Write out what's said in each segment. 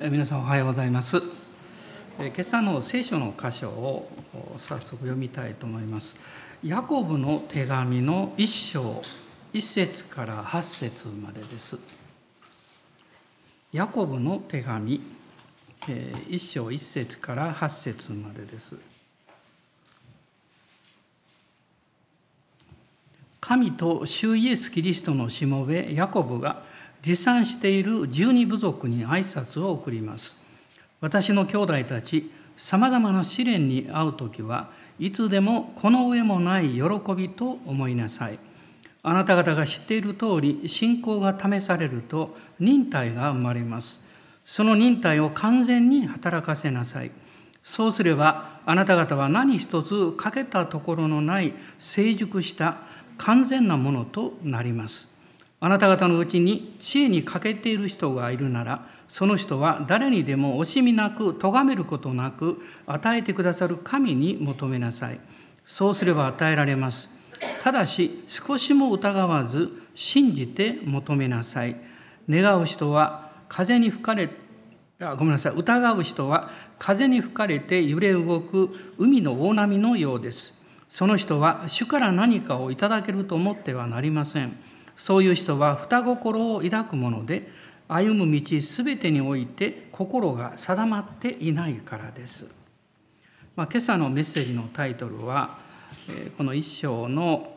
皆さんおはようございます。今朝の聖書の箇所を早速読みたいと思います。ヤコブの手紙の一章一節から八節までです。ヤコブの手紙一章一節から八節までです。神と主イエス・キリストのしもべヤコブが持参している十二部族に挨拶を送ります。私の兄弟たち、さまざまな試練に遭う時はいつでもこの上もない喜びと思いなさい。あなた方が知っている通り、信仰が試されると忍耐が生まれます。その忍耐を完全に働かせなさい。そうすれば、あなた方は何一つ欠けたところのない成熟した完全なものとなります。あなた方のうちに知恵に欠けている人がいるなら、その人は誰にでも惜しみなく、咎めることなく、与えてくださる神に求めなさい。そうすれば与えられます。ただし、少しも疑わず、信じて求めなさい。願う人は風に吹かれ、あごめんなさい、疑う人は風に吹かれて揺れ動く海の大波のようです。その人は主から何かをいただけると思ってはなりません。そういう人は双心を抱くもので歩む道すべてにおいて心が定まっていないからです。まあ、今朝のメッセージのタイトルはこの一章の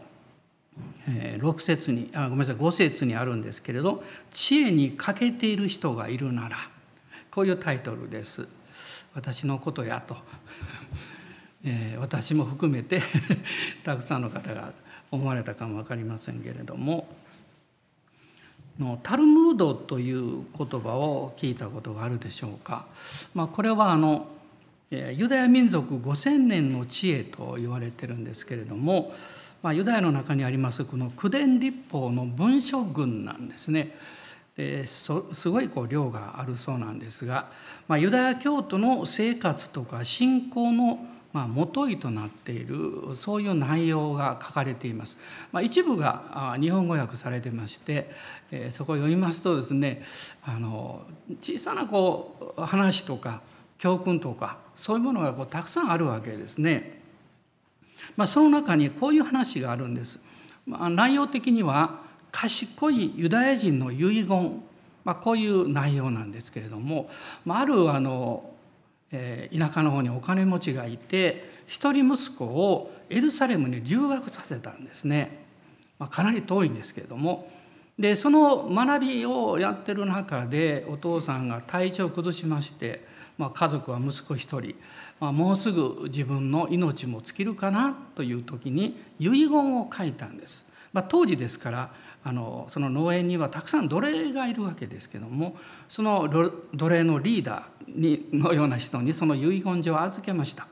6節にあごめんなさい5節にあるんですけれど「知恵に欠けている人がいるなら」こういうタイトルです。私のことやと えー、私も含めて たくさんの方が思われたかも分かりませんけれどものタルムードという言葉を聞いたことがあるでしょうか。まあ、これはあのユダヤ民族5,000年の知恵と言われてるんですけれども、まあ、ユダヤの中にありますこの九伝立法の文書群なんですね。ですごいこう量があるそうなんですが、まあ、ユダヤ教徒の生活とか信仰のまあ、元いとなっているそういう内容が書かれています。まあ、一部が日本語訳されてまして、えー、そこを読みますとですねあの小さなこう話とか教訓とかそういうものがこうたくさんあるわけですね。まあ、その中にこういう話があるんです。まあ、内容的には賢いユダヤ人の遺言、まあ、こういう内容なんですけれども、まあ、あるあのえ田舎の方にお金持ちがいて一人息子をエルサレムに留学させたんですね、まあ、かなり遠いんですけれども。でその学びをやってる中でお父さんが体調を崩しまして、まあ、家族は息子一人、まあ、もうすぐ自分の命も尽きるかなという時に遺言を書いたんです。まあ、当時ですからあのその農園にはたくさん奴隷がいるわけですけどもその奴隷のリーダーにのような人にその遺言状を預けました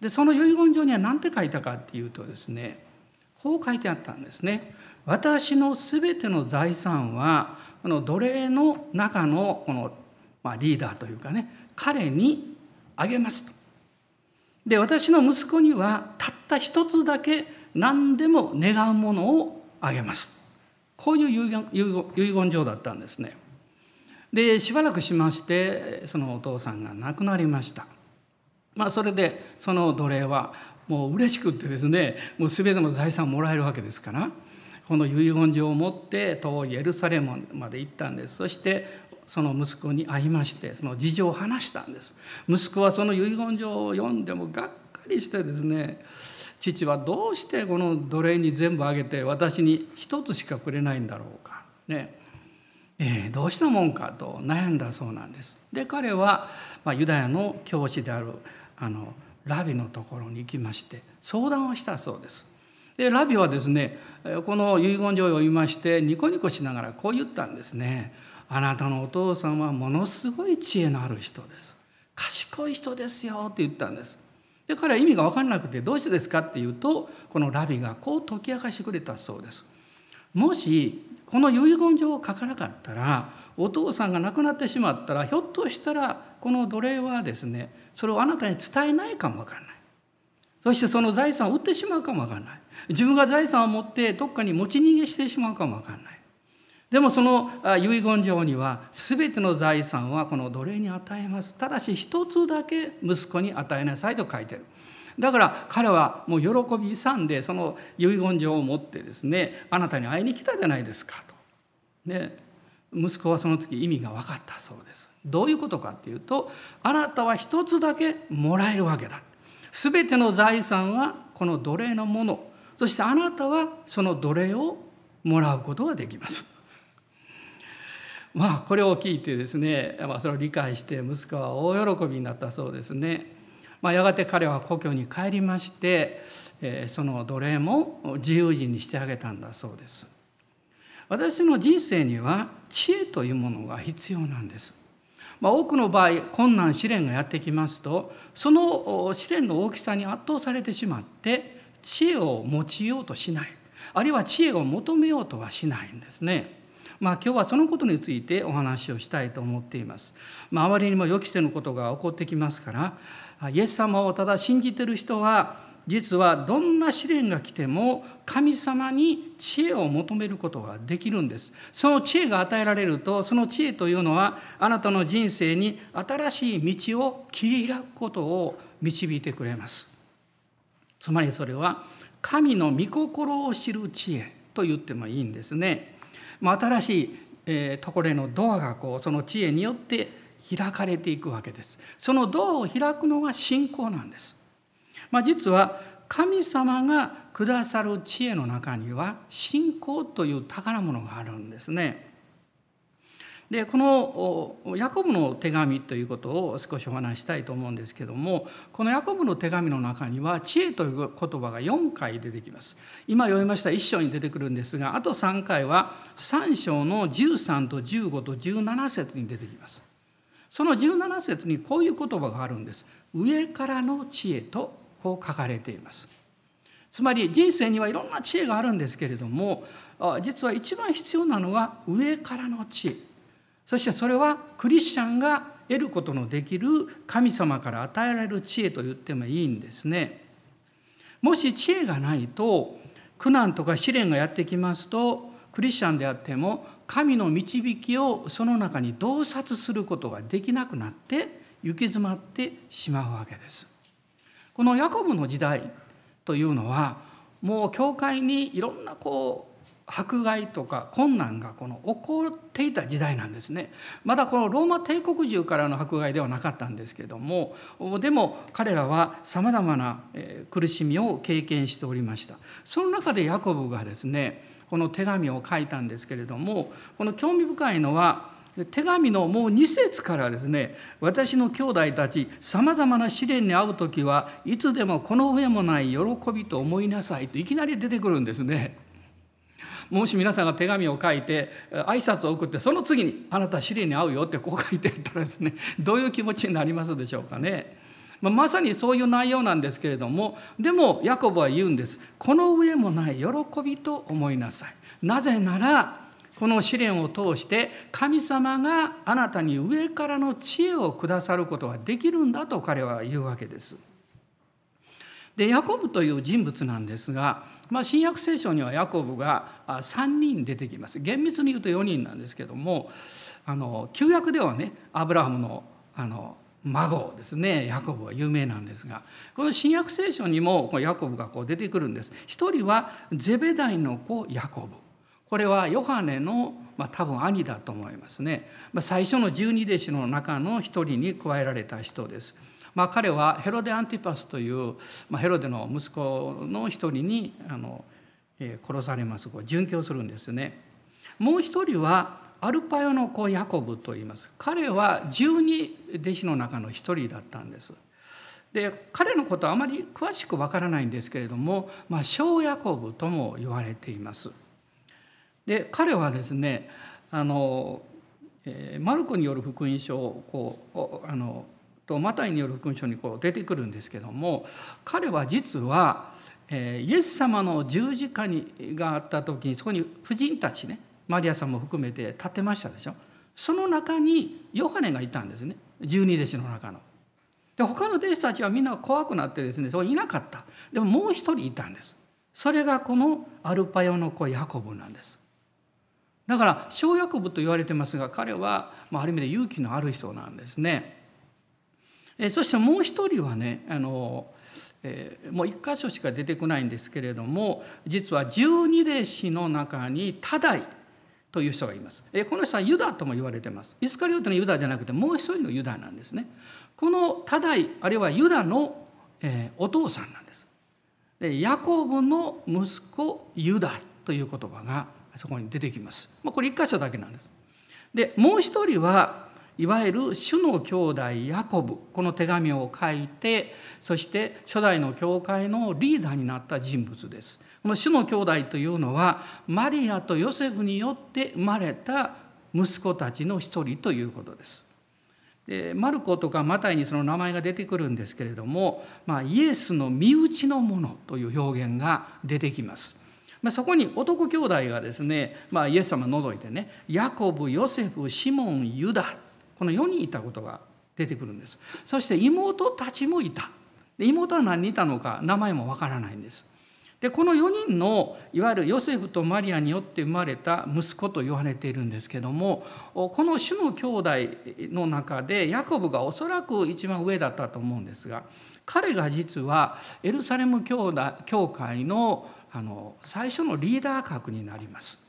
でその遺言状には何て書いたかっていうとですねこう書いてあったんですね。私の全ての財産はこの奴隷の中のこの、まあ、リーダーというかね彼にあげますと。で私の息子にはたった一つだけ何でも願うものをあげます。こういう遺言状だったんですね。でしばらくしましてそのお父さんが亡くなりました。まあ、それでその奴隷はもう嬉しくってですねもう全ての財産をもらえるわけですからこの遺言状を持って遠いエルサレムまで行ったんですそしてその息子に会いましてその事情を話したんです息子はその遺言状を読んでもがっかりしてですね父はどうしてこの奴隷に全部あげて私に一つしかくれないんだろうかねえー、どうしたもんかと悩んだそうなんです。で彼は、まあ、ユダヤの教師であるあのラビのところに行きまして相談をしたそうです。でラビはですねこの遺言状を読みましてニコニコしながらこう言ったんですね。あなたのお父さんはものすごい知恵のある人です。賢い人ですよって言ったんです。で彼は意味が分からなくてどうしてですかっていうとこのラビがこう解き明かしてくれたそうです。もしこの遺言状を書かなかったらお父さんが亡くなってしまったらひょっとしたらこの奴隷はですねそれをあなたに伝えないかもわからない。そしてその財産を売ってしまうかもわからない。自分が財産を持ってどっかに持ち逃げしてしまうかもわからない。でもその遺言状には全ての財産はこの奴隷に与えますただし一つだけ息子に与えなさいと書いてるだから彼はもう喜び勇んでその遺言状を持ってですねあなたに会いに来たじゃないですかと。で息子はその時意味が分かったそうです。どういうことかっていうとあなたは一つだけもらえるわけだ。全ての財産はこの奴隷のものそしてあなたはその奴隷をもらうことができます。まあこれを聞いてですね、まあ、それを理解して息子は大喜びになったそうですね。まあ、やがて彼は故郷に帰りまして、えー、その奴隷も自由人にしてあげたんだそうです。私の人生には知恵というものが必要なんです。まあ、多くの場合困難試練がやってきますとその試練の大きさに圧倒されてしまって知恵を持ちようとしないあるいは知恵を求めようとはしないんですね。まあ、今日はそのことについてお話をしたいと思っています。まあ、あまりにも予期せぬことが起こってきますからイエス様をただ信じてる人は実はどんな試練が来ても神様に知恵を求めることができるんです。その知恵が与えられるとその知恵というのはあなたの人生に新しい道を切り開くことを導いてくれます。つまりそれは神の御心を知る知恵と言ってもいいんですね。新しい、えところへのドアがこうその知恵によって開かれていくわけです。そのドアを開くのが信仰なんです。まあ、実は神様がくださる知恵の中には信仰という宝物があるんですね。でこのヤコブの手紙ということを少しお話したいと思うんですけどもこのヤコブの手紙の中には知恵という言葉が4回出てきます。今読みました1章に出てくるんですがあと3回は3章の13と15と17節に出てきます。その17節にこういう言葉があるんです。上からの知恵とこう書かれています。つまり人生にはいろんな知恵があるんですけれども実は一番必要なのは上からの知恵。そしてそれはクリスチャンが得ることのできる神様から与えられる知恵と言ってもいいんですね。もし知恵がないと苦難とか試練がやってきますとクリスチャンであっても神の導きをその中に洞察することができなくなって行き詰まってしまうわけです。このヤコブの時代というのはもう教会にいろんなこう迫害とか困難がこの起こっていた時代なんですねまだこのローマ帝国中からの迫害ではなかったんですけどもでも彼らはさまざまな苦しみを経験しておりましたその中でヤコブがですねこの手紙を書いたんですけれどもこの興味深いのは手紙のもう2節からですね私の兄弟たちさまざまな試練に遭う時はいつでもこの上もない喜びと思いなさいといきなり出てくるんですね。もし皆さんが手紙を書いて挨拶を送ってその次に「あなた試練に会うよ」ってこう書いてあったらですね どういう気持ちになりますでしょうかね。まあ、まさにそういう内容なんですけれどもでもヤコブは言うんです「この上もない喜びと思いなさい」。なぜならこの試練を通して神様があなたに上からの知恵をくださることができるんだと彼は言うわけです。でヤコブという人物なんですがまあ、新約聖書にはヤコブが3人出てきます。厳密に言うと4人なんですけどもあの旧約ではねアブラハムのあの孫ですね。ヤコブは有名なんですがこの新約聖書にもヤコブがこう出てくるんです。一人はゼベダイの子ヤコブ。これはヨハネの、まあ、多分兄だと思いますね、まあ、最初の十二弟子の中の一人に加えられた人です。まあ、彼はヘロデ・アンティパスという、まあ、ヘロデの息子の一人にあの、えー、殺されますこう殉教するんですね。もう一人はアルパヨの子ヤコブと言います。彼は十二弟子の中の一人だったんです。で彼のことはあまり詳しくわからないんですけれども、まあ、小ヤコブとも言われています。で彼はですねあの、えー、マルコによる福音書をこうあのとマタイによる福音書にこう出てくるんですけども彼は実は、えイエス様の十字架にがあった時にそこに婦人たちねマリアさんも含めて立てましたでしょ。その中にヨハネがいたんですね。十二弟子の中の。で他の弟子たちはみんな怖くなってですねそういなかった。でももう一人いたんです。それがこのアルパヨの子ヤコブなんです。だから小ヤコブと言われてますが彼は、まあ、ある意味で勇気のある人なんですね。えそしてもう一人はねあの、え、もう一箇所しか出てこないんですけれども実は十二弟子の中に多大という人がいます。えこの人はユダとも言われてます。イスカリオテのユダじゃなくてもう一人のユダなんですね。この多大あるいはユダの、え、お父さんなんです。でヤコブの息子ユダという言葉がそこに出てきます。まあ、これ一箇所だけなんです。でもう一人はいわゆる主の兄弟ヤコブこの手紙を書いてそして初代の教会のリーダーになった人物です。この主の兄弟というのはマリアとヨセフによって生まれた息子たちの一人ということです。でマルコとかマタイにその名前が出てくるんですけれども、まあ、イエスの身内のものという表現が出てきます。まあ、そこに男兄弟がですね、まあ、イエス様を除いてねヤコブヨセフシモンユダこの4人いたことが出てくるんです。そして妹たちもいた。妹は何人いたのか名前もわからないんです。でこの4人のいわゆるヨセフとマリアによって生まれた息子と言われているんですけどもこの主の兄弟の中でヤコブがおそらく一番上だったと思うんですが彼が実はエルサレム教会のあの最初のリーダー格になります。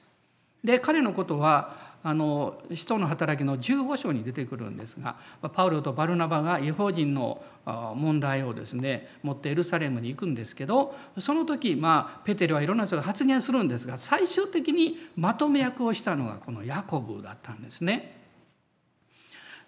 で彼のことはあの使徒の働きの15章に出てくるんですがパウロとバルナバが違法人の問題をですね持ってエルサレムに行くんですけどその時まあペテルはいろんな人が発言するんですが最終的にまとめ役をしたのがこのヤコブだったんですね。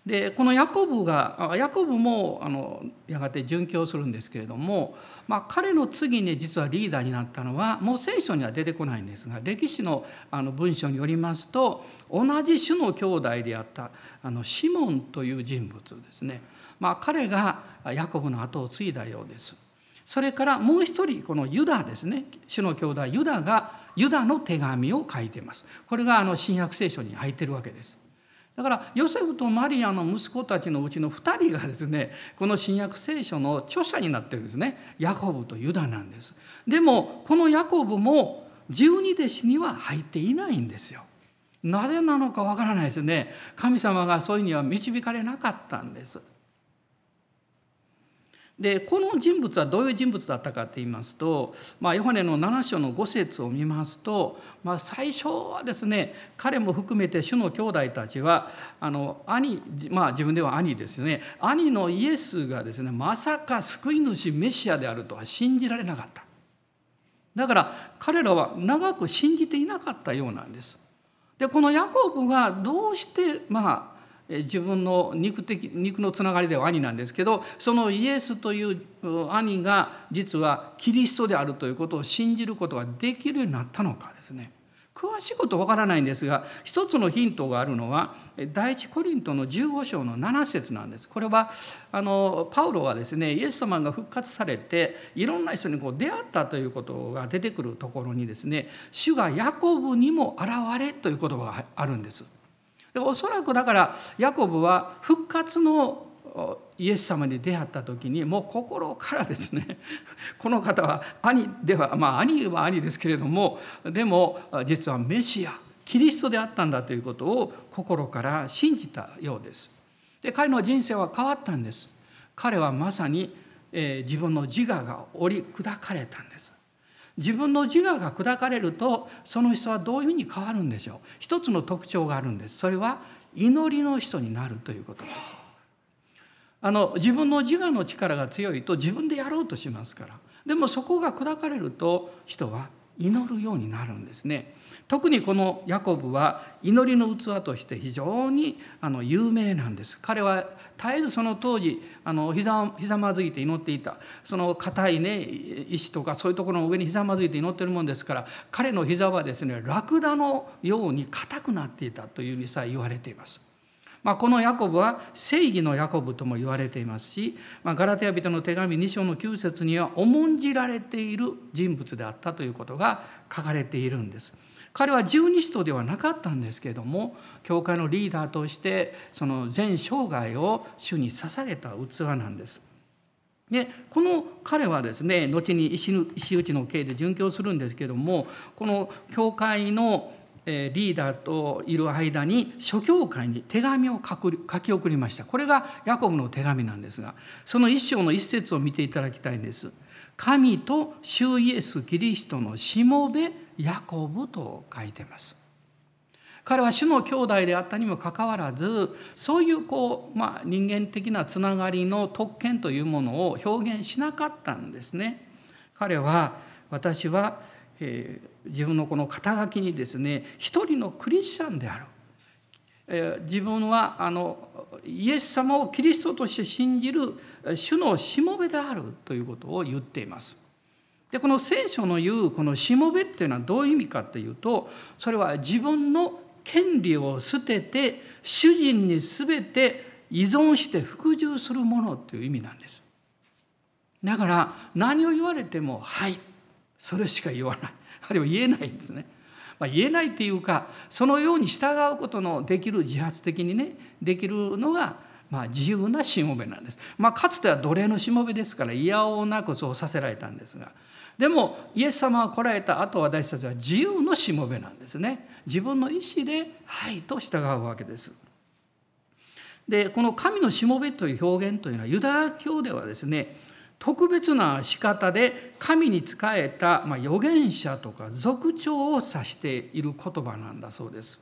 でこのヤコブがヤコブもあのやがて殉教するんですけれども、まあ、彼の次に実はリーダーになったのはもう聖書には出てこないんですが歴史のあの文章によりますと同じ種の兄弟であったあのシモンという人物ですね、まあ、彼がヤコブの後を継いだようです。それからもう一人このユダですね種の兄弟ユダがユダの手紙を書いています。これがあの新約聖書に入ってるわけです。だからヨセフとマリアの息子たちのうちの2人がですねこの新約聖書の著者になってるんですね。ヤコブとユダなんです。でもこのヤコブも十二弟子には入っていないんですよ。なぜなのかわからないですね。神様がそういうには導かれなかったんです。でこの人物はどういう人物だったかって言いますと、まあ、ヨハネの7章の5節を見ますと、まあ、最初はですね彼も含めて主の兄弟たちはあの兄まあ自分では兄ですよね。兄のイエスがですねまさか救い主メシアであるとは信じられなかった。だから彼らは長く信じていなかったようなんです。でこのヤコブがどうしてまあ自分の肉的肉のつながりでは兄なんですけどそのイエスという兄が実はキリストであるということを信じることができるようになったのかですね詳しいことわからないんですが一つのヒントがあるのは第一コリントの15章の7節なんですこれはあのパウロがですねイエス様が復活されていろんな人にこう出会ったということが出てくるところにですね主がヤコブにも現れという言葉があるんです。おそらくだからヤコブは復活のイエス様に出会った時にもう心からですね この方は兄ではまあ兄は兄ですけれどもでも実はメシアキリストであったんだということを心から信じたようです。で彼の人生は変わったんです。彼はまさに、自分の自我が折り砕かれたんです。自分の自我が砕かれるとその人はどういうふうに変わるんでしょう？一つの特徴があるんです。それは祈りの人になるということです。あの自分の自我の力が強いと自分でやろうとしますから。でもそこが砕かれると人は祈るようになるんですね。特にこのヤコブは祈りの器として非常にあの有名なんです彼は絶えずその当時あのひざひざまずいて祈っていたその硬いね石とかそういうところの上にひざまずいて祈ってるもんですから彼の膝はですねラクダのように硬くなっていたというふうにさえ言われています。まあ、このヤコブは正義のヤコブとも言われていますし、まあ、ガラテヤ人の手紙2章の9節には重んじられている人物であったということが書かれているんです。彼は十二使徒ではなかったんですけれども教会のリーダーとしてその全生涯を主に捧げた器なんです。でこの彼はですね後に石石打ちの刑で殉教するんですけどもこの教会のリーダーといる間に諸教会に手紙を書き送りましたこれがヤコブの手紙なんですがその一章の一節を見ていただきたいんです神と主イエス・キリストのしもべヤコブと書いてます。彼は主の兄弟であったにもかかわらずそういうこう、まあ、人間的なつながりの特権というものを表現しなかったんですね。彼は私はえー、自分のこの肩書きにですね一人のクリスチャンである、えー、自分はあのイエス様をキリストとして信じる主のしもべであるということを言っています。でこの聖書の言うこのしもべっていうのはどういう意味かというとそれは自分の権利を捨てて主人に全て依存して服従するものという意味なんです。だから何を言われても「はい」それしか言わないあるいは言えないんですね。まあ、言えないっていうかそのように従うことのできる自発的にねできるのがまあ自由なしもべなんです。まあ、かつては奴隷のしもべですから嫌おうなくそうさせられたんですがでもイエス様が来られた後私たちは自由のしもべなんですね。自分の意思で「はい」と従うわけです。でこの神のしもべという表現というのはユダヤ教ではですね特別な仕方で神に仕えた、まあ、預言者とか族長を指している言葉なんだそうです。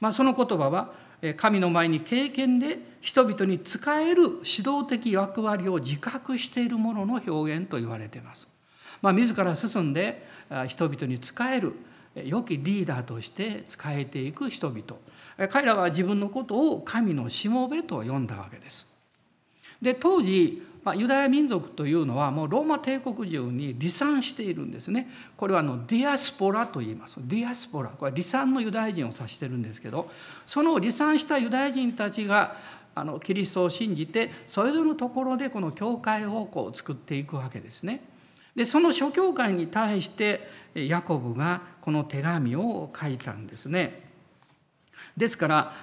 まあ、その言葉は神の前に経験で人々に仕える指導的役割を自覚しているものの表現と言われています。まあ、自ら進んで人々に仕える良きリーダーとして仕えていく人々彼らは自分のことを神のしもべと呼んだわけです。で当時ま、ユダヤ民族というのはもうローマ帝国中に離散しているんですね。これはあのディアスポラと言います。ディアスポラこれは離散のユダヤ人を指してるんですけどその離散したユダヤ人たちがあのキリストを信じてそれぞれのところでこの教会をこう作っていくわけですね。でその諸教会に対してヤコブがこの手紙を書いたんですね。ですから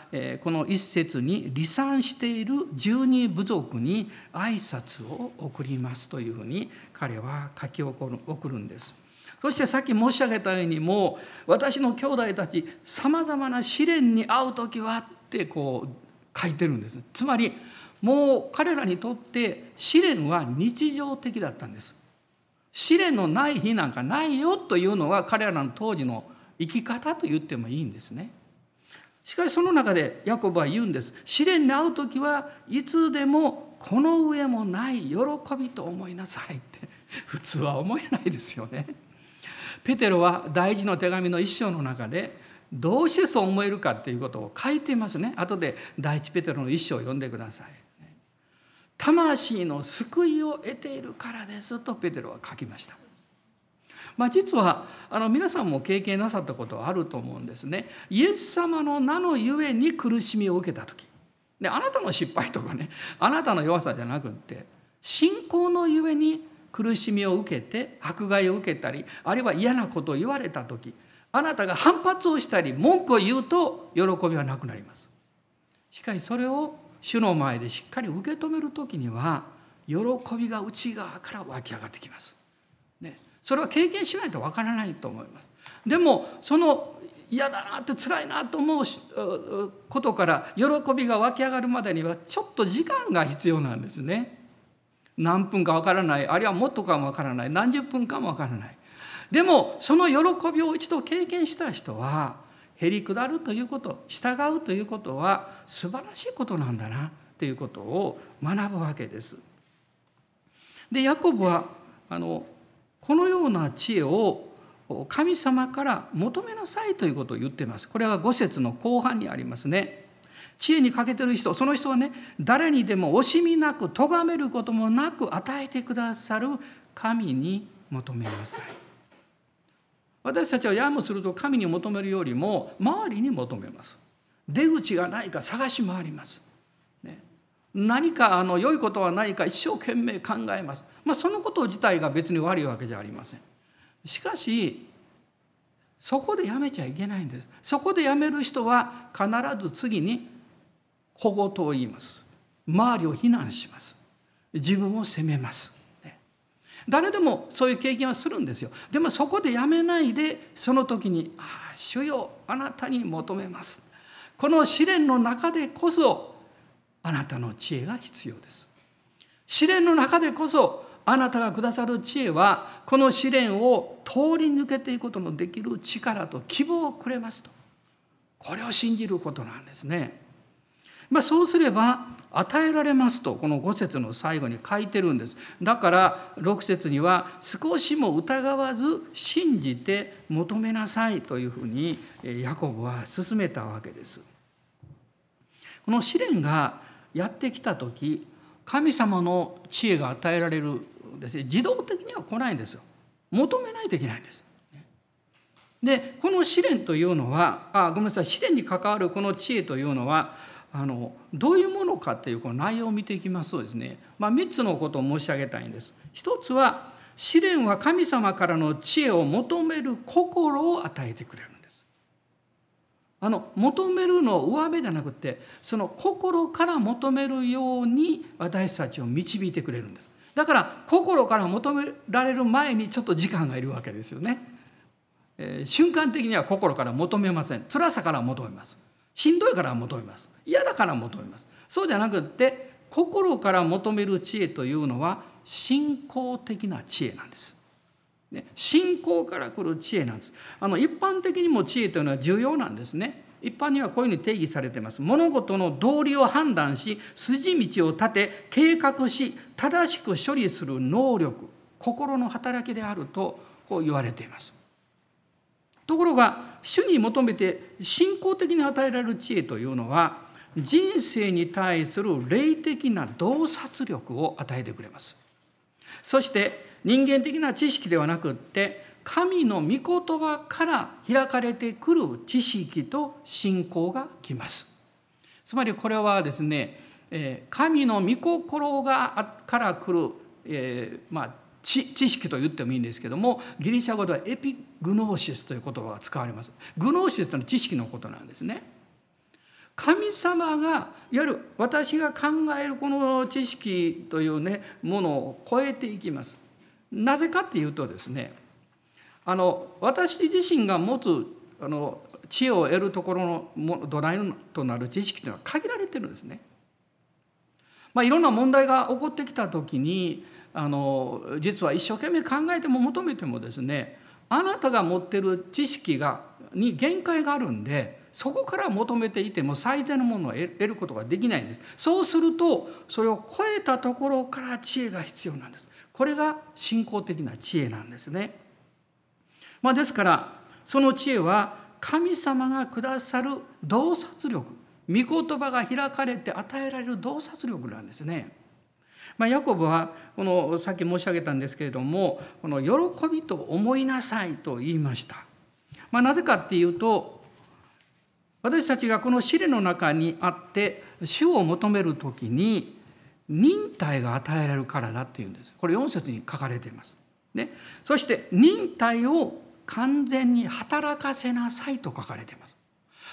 この一節に離散している十二部族に挨拶を送りますというふうに彼は書き送るんです。そしてさっき申し上げたようにもう私の兄弟たちさまざまな試練に遭う時はってこう書いてるんです。つまりもう彼らにとって試練は日常的だったんです。試練のない日なんかないよというのが彼らの当時の生き方と言ってもいいんですね。しかしその中でヤコブは言うんです試練に遭う時はいつでもこの上もない喜びと思いなさいって 普通は思えないですよね。ペテロは大事の手紙の一章の中でどうしてそう思えるかっていうことを書いていますね。後で第一ペテロの一章を読んでください。魂の救いを得ているからですとペテロは書きました。まあ、実はあの皆さんも経験なさったことはあると思うんですね。イエス様の名のゆえに苦しみを受けた時であなたの失敗とかねあなたの弱さじゃなくって信仰のゆえに苦しみを受けて迫害を受けたりあるいは嫌なことを言われた時あなたが反発をしたり文句を言うと喜びはなくなります。しかしそれを主の前でしっかり受け止める時には喜びが内側から湧き上がってきます。ね、それは経験しないとわからないと思います。でもその嫌だなって辛いなと思うことから喜びが湧き上がるまでにはちょっと時間が必要なんですね。何分かわからないあるいはもっとかもわからない何十分かもわからない。でもその喜びを一度経験した人はへり下るということ従うということは素晴らしいことなんだなということを学ぶわけです。でヤコブはあのこのような知恵を神様から求めなさいということを言っています。これが5節の後半にありますね。知恵に欠けてる人その人はね誰にでも惜しみなく咎めることもなく与えてくださる神に求めなさい。私たちはやもすると神に求めるよりも周りに求めます。出口がないか探し回ります。ね、何かあの良いことはないか一生懸命考えます。まあ、そのこと自体が別に悪いわけじゃありません。しかしそこでやめちゃいけないんです。そこでやめる人は必ず次に小言を言います。周りを非難します。自分を責めます。誰でもそういう経験はするんですよ。でもそこでやめないでその時に「ああ主よあなたに求めます」この試練の中でこそあなたの知恵が必要です。試練の中でこそあなたがくださる知恵はこの試練を通り抜けていくことのできる力と希望をくれますと。これを信じることなんですね。まあ、そうすれば与えられますとこの5節の最後に書いてるんです。だから6節には少しも疑わず信じて求めなさいというふうにヤコブは進めたわけです。この試練がやってきた時神様の知恵が与えられるです。ね自動的には来ないんですよ。求めないといけないんです。でこの試練というのはあごめんなさい。試練に関わるこの知恵というのはあのどういうものかっていうこの内容を見ていきますとですね、まあ、3つのことを申し上げたいんです。一つは試練は神様からの知恵を求める心を与えてくれるんです。あの求めるの上辺じゃなくてその心から求めるように私たちを導いてくれるんです。だから心から求められる前にちょっと時間がいるわけですよね。えー、瞬間的には心から求めません。辛さから求めます。しんどいから求めます。嫌だから求めますそうじゃなくって心から求める知恵というのは信仰的な知恵なんです。ね信仰から来る知恵なんです。あの一般的にも知恵というのは重要なんですね。一般にはこういうふうに定義されています。物事の道理を判断し、筋道を立て、計画し、正しく処理する能力、心の働きであるとこう言われています。ところが、主に求めて信仰的に与えられる知恵というのは、人生に対する霊的な洞察力を与えてくれます。そして人間的な知識ではなくって神の御言葉から開かれてくる知識と信仰が来ます。つまりこれはですね神の御心がから来る、えー、まあ知識と言ってもいいんですけどもギリシャ語ではエピグノーシスという言葉が使われます。グノーシスというのは知識のことなんですね。神様がいわゆる私が考えるこの知識というねものを超えていきます。なぜかっていうとですねあの私自身が持つあの知恵を得るところの土台となる知識というのは限られてるんですね。まあ、いろんな問題が起こってきた時にあの実は一生懸命考えても求めてもですねあなたが持ってる知識がに限界があるんでそこから求めていても最善のものを得ることができないんですそうするとそれを超えたところから知恵が必要なんですこれが信仰的な知恵なんですね、まあ、ですからその知恵は神様がくださる洞察力御言葉が開かれて与えられる洞察力なんですね。まあ、ヤコブはこのさっき申し上げたんですけれどもこの喜びと思いなさいと言いました。まあ、なぜかっていうと私たちがこの試練の中にあって主を求める時に忍耐が与えられるからだっていうんですこれ4節に書かれています。ね、そして忍耐を完全に働かせなさいと書かれています。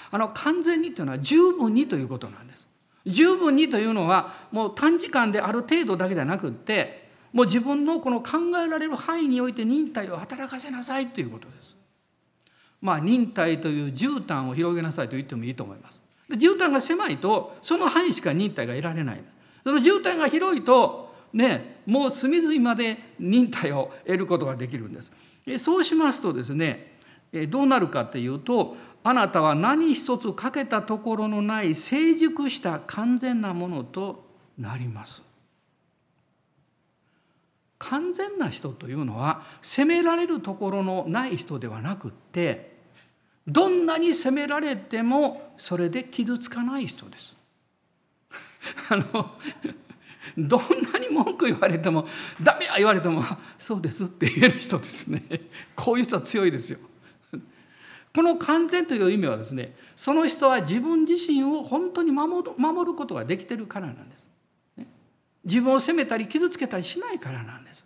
あの完全にというのは十分にということなんです。十分にというのはもう短時間である程度だけじゃなくってもう自分のこの考えられる範囲において忍耐を働かせなさいということです。まあ、忍耐という絨毯を広げなさいと言ってもいいと思います。で絨毯が狭いとその範囲しか忍耐が得られない。その絨毯が広いとねもう隅々まで忍耐を得ることができるんです。そうしますとですねどうなるかっていうとあなたは何一つ欠けたところのない成熟した完全なものとなります。完全な人というのは責められるところのない人ではなくってどんなに責められてもそれで傷つかない人です。あのどんなに文句言われても「ダメや!」言われても「そうです」って言える人ですねこういう人は強いですよ。この完全という意味はですねその人は自分自身を本当に守る守ることができてるからなんです。自分を責めたり傷つけたりしないからなんです。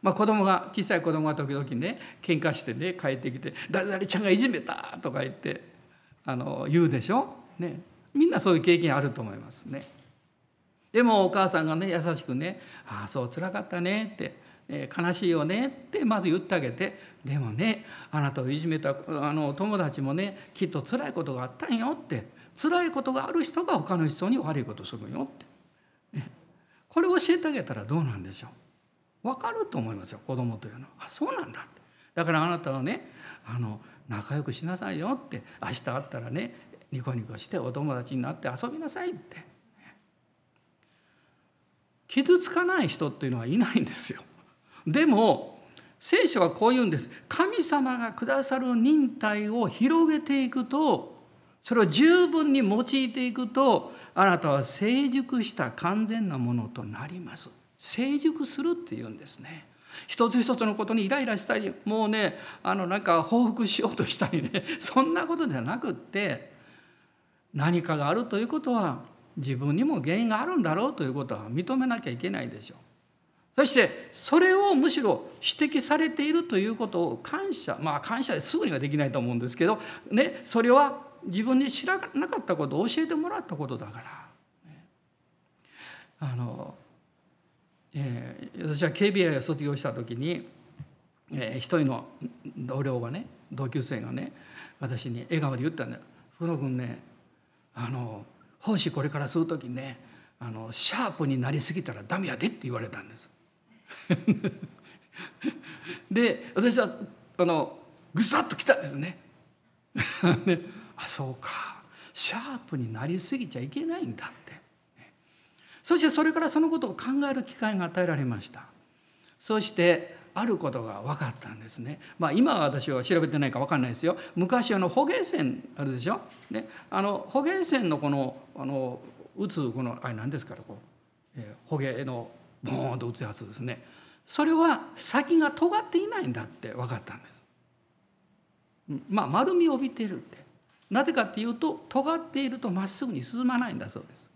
まあ、子供が小さい子供が時々ね喧嘩してね帰ってきて「誰々ちゃんがいじめた」とか言ってあの言うでしょ、ね、みんなそういう経験あると思いますね。でもお母さんがね優しくね「ああそうつらかったね」って「えー、悲しいよね」ってまず言ってあげて「でもねあなたをいじめたあの友達もねきっと辛いことがあったんよ」って辛いことがある人が他の人に悪いことするよって、これを教えてあげたらどうなんでしょう？分かると思いますよ子供というのは。あそうなんだって。だからあなたはねあの仲良くしなさいよって。明日会ったらねニコニコしてお友達になって遊びなさいって。傷つかない人っていうのはいないんですよ。でも聖書はこう言うんです。神様がくださる忍耐を広げていくとそれを十分に用いていくとあなたは成熟した完全なものとなります成熟するっていうんですね一つ一つのことにイライラしたりもうねあのなんか報復しようとしたりね そんなことではなくって何かがあるということは自分にも原因があるんだろうということは認めなきゃいけないでしょう。そしてそれをむしろ指摘されているということを感謝まあ感謝ですぐにはできないと思うんですけど、ね、それは自分に知らなかったことを教えてもらったことだから。あのえー、私は KBI を卒業した時に、えー、一人の同僚がね同級生がね私に笑顔で言ったんだよ「福野君ねあの奉仕これからする時にねあのシャープになりすぎたらダメやで」って言われたんです。で私はあのぐさっときたんですね。ねあそうかシャープになりすぎちゃいけないんだって。そしてそれからそのことを考える機会が与えられましたそしてあることが分かったんですね。まあ、今は私は調べてないか分かんないですよ。昔あの捕鯨船あるでしょ。ね、あの捕鯨船のこのあの打つこのあれ何ですからこう、えー、捕鯨のボーンと打つやつですね。それは先が尖っていないんだって分かったんです。まあ丸みを帯びてるって。なぜかっていうと尖っているとまっすぐに進まないんだそうです。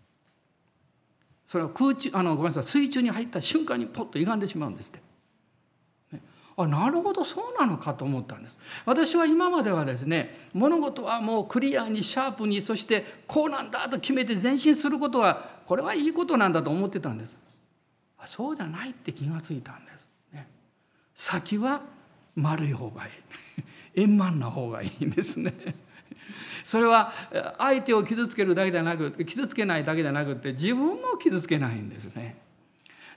それは空中あのごめんなさい水中に入った瞬間にポッと歪んでしまうんですって。ね。あなるほどそうなのかと思ったんです。私は今まではですね物事はもうクリアにシャープにそしてこうなんだと決めて前進することはこれはいいことなんだと思ってたんです。そうじゃないって気がついたんです、ね、先は丸い方がいい。円満な方がいいんですね。それは相手を傷つけるだけではなく傷つけないだけではなくて自分も傷つけないんですね。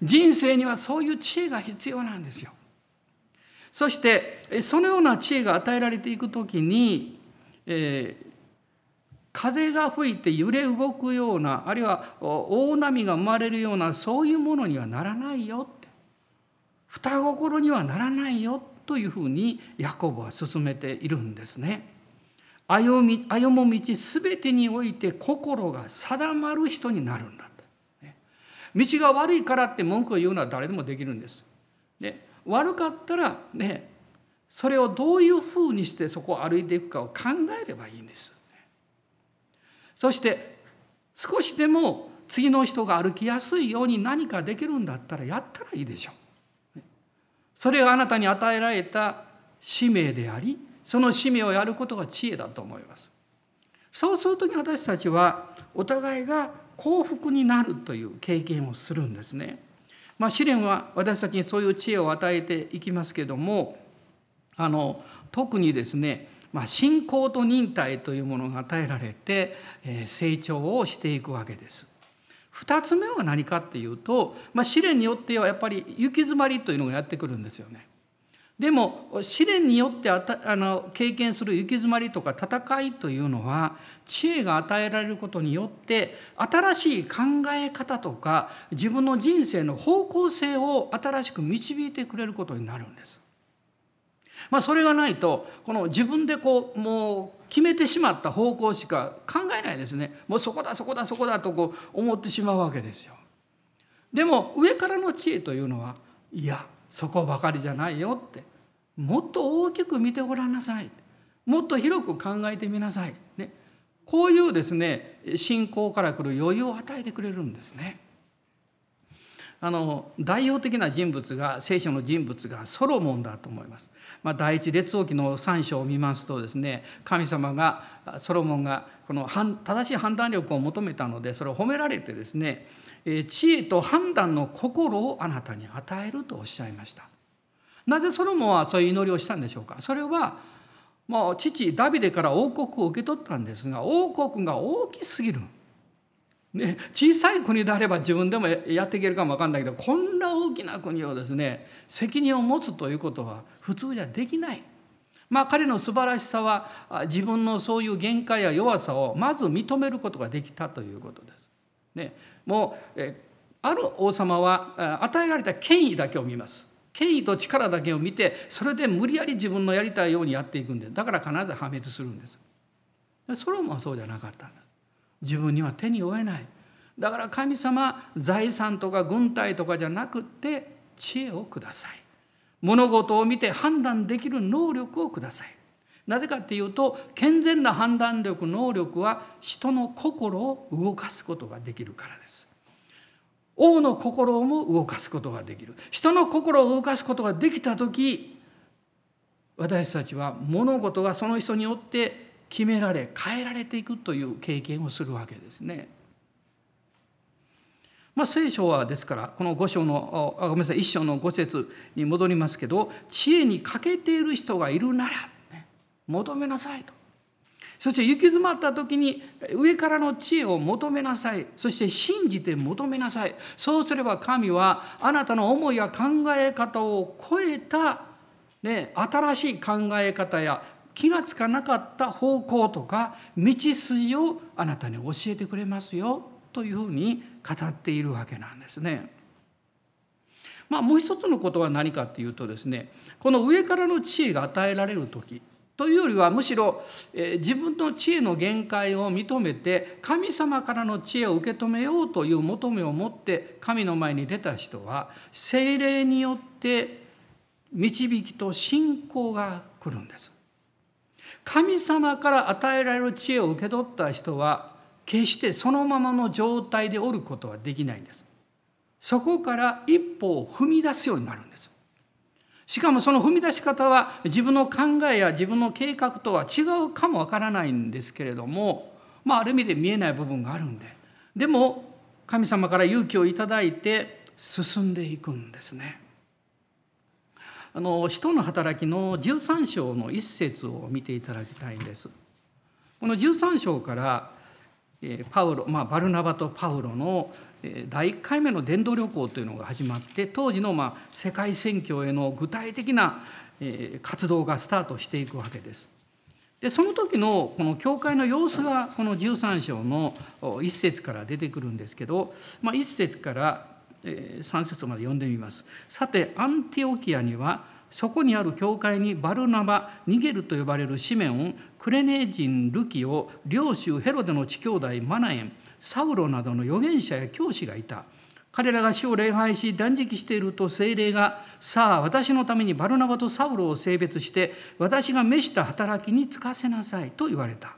人生にはそういう知恵が必要なんですよ。そしてそのような知恵が与えられていく時に、えー、風が吹いて揺れ動くようなあるいは大波が生まれるようなそういうものにはならないよって。双心にはならないよというふうにヤコブは進めているんですね。歩み歩む道全てにおいて心が定まる人になるんだ道が悪いからって文句を言うのは誰でもできるんです。で悪かったらねそれをどういうふうにしてそこを歩いていくかを考えればいいんです。そして少しでも次の人が歩きやすいように何かできるんだったらやったらいいでしょう。それがあなたに与えられた使命でありその使命をやることが知恵だと思います。そうするとき私たちはお互いが幸福になるという経験をするんですね。まあ、試練は私たちにそういう知恵を与えていきますけどもあの特にですね、まあ、信仰と忍耐というものが与えられて、え成長をしていくわけです。2つ目は何かっていうと、まあ、試練によってはやっぱり行き詰まりというのがやってくるんですよね。でも試練によってあの経験する行き詰まりとか戦いというのは知恵が与えられることによって新しい考え方とか自分の人生の方向性を新しく導いてくれることになるんです。まあ、それがないとこの自分でこうもう決めてしまった方向しか考えないですねもうそこだそこだそこだとこう思ってしまうわけですよ。でも上からの知恵というのはいやそこばかりじゃないよってもっと大きく見てごらんなさいもっと広く考えてみなさい、ね、こういうですね信仰から来る余裕を与えてくれるんですね。あの代表的な人物が聖書の人物がソロモンだと思います。まあ、第一列王記の3章を見ますとですね神様がソロモンがこの正しい判断力を求めたのでそれを褒められてですね知恵と判断の心をあなたに与えるとおっしゃいましたなぜソロモンはそういう祈りをしたんでしょうか？それはもう父ダビデから王国を受け取ったんですが王国が大きすぎるね、小さい国であれば自分でもやっていけるかも分かんないけどこんな大きな国をですね責任を持つということは普通じゃできない。まあ彼の素晴らしさは自分のそういう限界や弱さをまず認めることができたということです。ね、もうある王様は与えられた権威だけを見ます。権威と力だけを見てそれで無理やり自分のやりたいようにやっていくんでだから必ず破滅するんです。ソロモンはそうじゃなかったんです。自分には手に負えないだから神様財産とか軍隊とかじゃなくて知恵をください物事を見て判断できる能力をくださいなぜかっていうと健全な判断力能力は人の心を動かすことができるからです王の心も動かすことができる人の心を動かすことができた時私たちは物事がその人によって決められ変えられていくという経験をするわけですね。まあ、聖書はですからこの5章のあごめんなさい1章の5節に戻りますけど知恵に欠けている人がいるなら、ね、求めなさいとそして行き詰まった時に上からの知恵を求めなさい。そして信じて求めなさい。そうすれば神はあなたの思いや考え方を超えた、ね、新しい考え方や気がつかなかった方向とか道筋をあなたに教えてくれますよ。というふうに語っているわけなんですね。まあ、もう一つのことは何かっていうとですねこの上からの知恵が与えられる時。というよりはむしろ、え自分の知恵の限界を認めて神様からの知恵を受け止めようという求めを持って神の前に出た人は精霊によって導きと信仰が来るんです。神様から与えられる知恵を受け取った人は決してそのままの状態でおることはできないんです。そこから一歩を踏み出すようになるんです。しかもその踏み出し方は自分の考えや自分の計画とは違うかもわからないんですけれども、まあ、ある意味で見えない部分があるんででも神様から勇気をいただいて進んでいくんですね。あの使徒の働きの13章の一節を見ていただきたいんです。この13章からパウロ、まあ、バルナバとパウロの第1回目の伝道旅行というのが始まって当時のまあ世界宣教への具体的な活動がスタートしていくわけです。でその時のこの教会の様子がこの13章の一節から出てくるんですけど、まあ、一節から3節まで読んでみます。さてアンティオキアにはそこにある教会にバルナバニゲルと呼ばれるシメオンクレネー人ルキオ領主ヘロデの地兄弟マナエンサウロなどの預言者や教師がいた。彼らが死を礼拝し断食していると精霊が「さあ私のためにバルナバとサウロを性別して私が召した働きに就かせなさい」と言われた。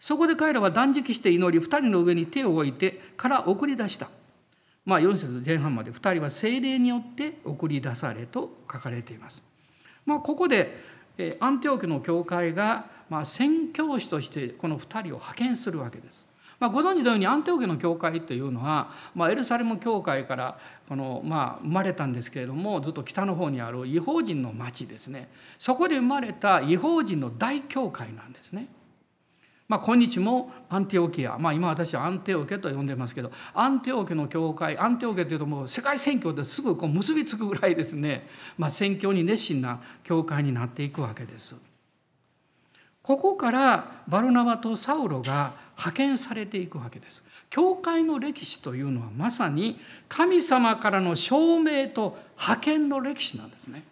そこで彼らは断食して祈り2人の上に手を置いてから送り出した。まあ、4節前半まで2人は精霊によって送り出されと書かれています。まあ、ここでアンテオ家の教会が宣教師としてこの2人を派遣するわけです。まあ、ご存知のようにアンテオ家の教会というのは、まあ、エルサレム教会からこの、まあ、生まれたんですけれどもずっと北の方にある違法人の町ですねそこで生まれた違法人の大教会なんですね。まあ、今日もアンテオキア、まあ、今私はアンテオケと呼んでますけどアンテオケの教会アンテオケというともう世界宣教ですぐこう結びつくぐらいですね、まあ、宣教に熱心な教会になっていくわけです。ここからバルナバとサウロが派遣されていくわけです。教会の歴史というのはまさに神様からの証明と派遣の歴史なんですね。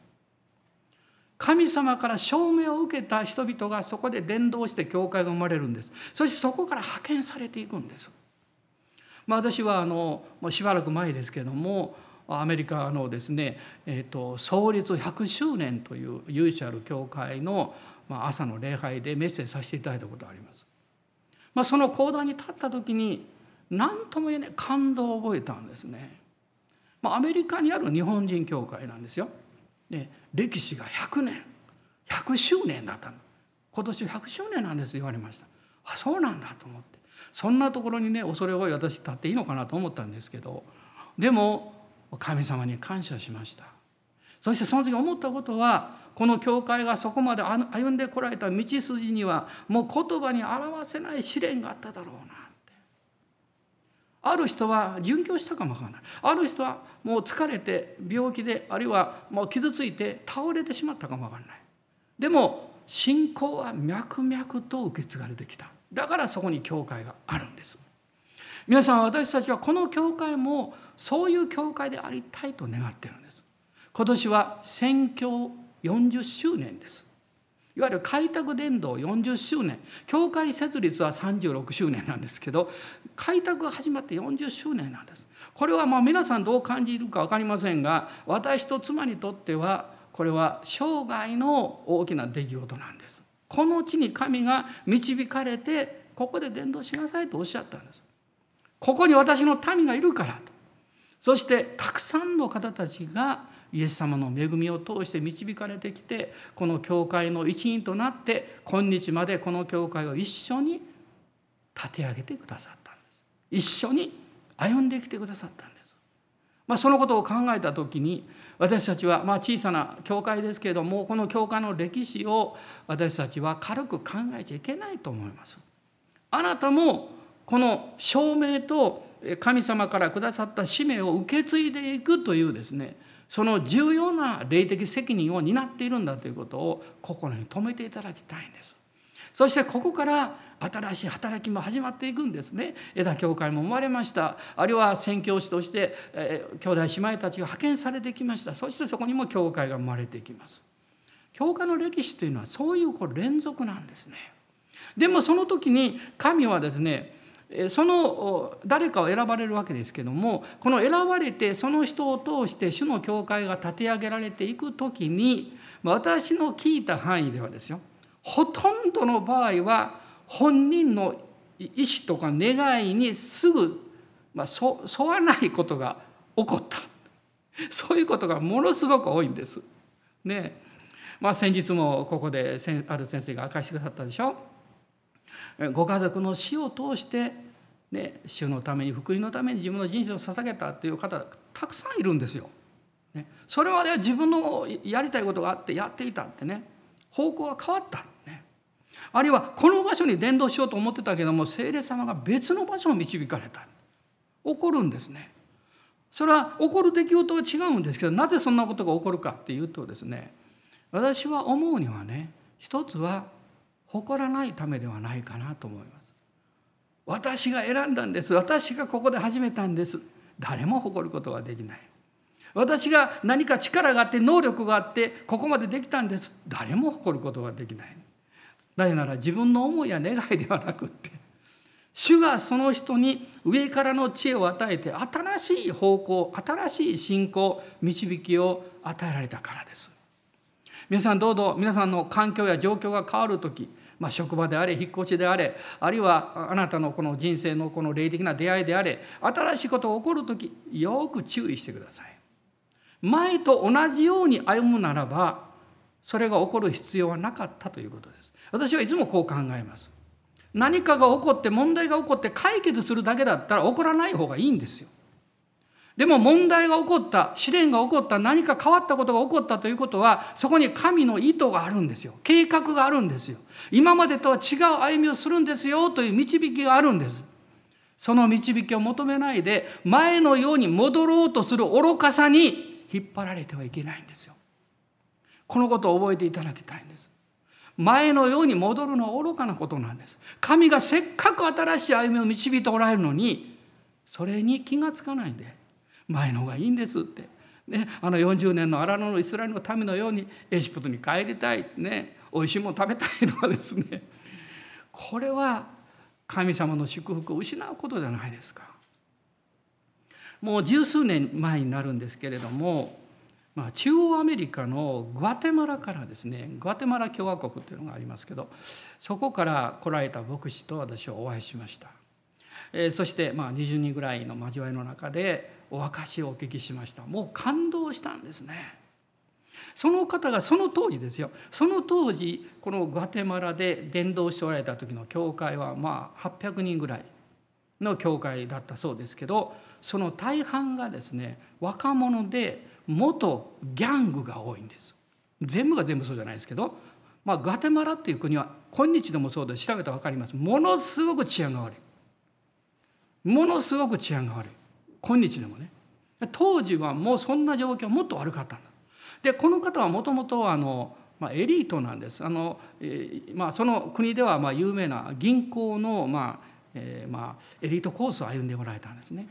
神様から証明を受けた人々がそこで伝道して教会が生まれるんですそしてそこから派遣されていくんです、まあ、私はあのもうしばらく前ですけどもアメリカのですね、えーと、創立100周年という有志ある教会の朝の礼拝でメッセージさせていただいたことがあります。まあ、その講談に立った時に何とも言えない感動を覚えたんですね。まあ、アメリカにある日本人教会なんですよ。で歴史が100年100周年だったの今年100周年なんです言われましたあそうなんだと思ってそんなところにね恐れ多い私立っていいのかなと思ったんですけどでも神様に感謝しましたそしてその時思ったことはこの教会がそこまで歩んでこられた道筋にはもう言葉に表せない試練があっただろうなって。ある人は殉教したかもわからない。ある人はもう疲れて病気であるいはもう傷ついて倒れてしまったかもわからない。でも信仰は脈々と受け継がれてきた。だからそこに教会があるんです。皆さん私たちはこの教会もそういう教会でありたいと願ってるんです。今年は宣教40周年です。いわゆる開拓伝道40周年。教会設立は36周年なんですけど開拓が始まって40周年なんです。これはまあ皆さんどう感じるか分かりませんが私と妻にとってはこれは生涯の大きな出来事なんです。この地に神が導かれてここで伝道しなさいとおっしゃったんです。ここに私の民がいるからと。そしてたくさんの方たちがイエス様の恵みを通して導かれてきてこの教会の一員となって今日までこの教会を一緒に立て上げてくださったんです。一緒に歩んできてくださったんです、まあ、そのことを考えた時に私たちはまあ小さな教会ですけれどもこの教会の歴史を私たちは軽く考えちゃいけないと思います。あなたもこの証明と神様からくださった使命を受け継いでいくというですねその重要な霊的責任を担っているんだということを心に留めていただきたいんです。そしてここから新しい働きも始まっていくんですね。枝教会も生まれました。あるいは宣教師として、えー、兄弟姉妹たちが派遣されてきました。そしてそこにも教会が生まれていきます。教会の歴史というのはそういうこう連続なんですね。でもその時に神はですねその誰かを選ばれるわけですけどもこの選ばれてその人を通して主の教会が立て上げられていく時に私の聞いた範囲ではですよほとんどの場合は本人の意思とか願いにすぐ、まあ、沿わないことが起こった そういうことがものすごく多いんです。ねまあ、先日もここである先生が明かしてくださったでしょ。ご家族の死を通して、ね、主のために福音のために自分の人生を捧げたという方たくさんいるんですよ。ね、それは自分のやりたいことがあってやっていたってね方向が変わった、ね、あるいはこの場所に伝道しようと思ってたけども聖霊様が別の場所を導かれた起こるんですね。それは起こる出来事は違うんですけどなぜそんなことが起こるかっていうとですね私は思うにはね一つは誇らないためではないかなと思います私が選んだんです。私がここで始めたんです。誰も誇ることはできない。私が何か力があって能力があってここまでできたんです。誰も誇ることはできない。なぜなら自分の思いや願いではなくって主がその人に上からの知恵を与えて新しい方向新しい信仰導きを与えられたからです。皆さんどうぞ皆さんの環境や状況が変わる時まあ、職場であれ引っ越しであれあるいはあなたのこの人生のこの霊的な出会いであれ新しいことが起こる時よく注意してください。前と同じように歩むならばそれが起こる必要はなかったということです。私はいつもこう考えます。何かが起こって問題が起こって解決するだけだったら起こらない方がいいんですよ。でも問題が起こった試練が起こった何か変わったことが起こったということはそこに神の意図があるんですよ。計画があるんですよ。今までとは違う歩みをするんですよという導きがあるんです。その導きを求めないで前のように戻ろうとする愚かさに引っ張られてはいけないんですよ。このことを覚えていただきたいんです。前のように戻るのは愚かなことなんです。神がせっかく新しい歩みを導いておられるのにそれに気がつかないんで前の方がいいんですって。ね、あの40年の荒野のイスラエルの民のようにエジプトに帰りたい、ね、おいしいもの食べたいとかですねこれは神様の祝福を失うことじゃないですか。もう十数年前になるんですけれども、まあ、中央アメリカのグアテマラからですねグアテマラ共和国っていうのがありますけどそこから来られた牧師と私はお会いしました。えー、そしてまあ20人ぐらいの交わりの中でお証しをお聞きしました。もう感動したんですね。その方がその当時ですよ。その当時このグアテマラで伝道しておられた時の教会はまあ800人ぐらいの教会だったそうですけどその大半がですね若者で元ギャングが多いんです。全部が全部そうじゃないですけど、まあ、グアテマラっていう国は今日でもそうで調べたら分かります。ものすごく治安が悪い。ものすごく治安が悪い。今日でもね当時はもうそんな状況もっと悪かったんだでこの方はもともとあの、まあ、エリートなんですあの、えーまあ、その国ではまあ有名な銀行の、まあえーまあ、エリートコースを歩んでおられたんですね。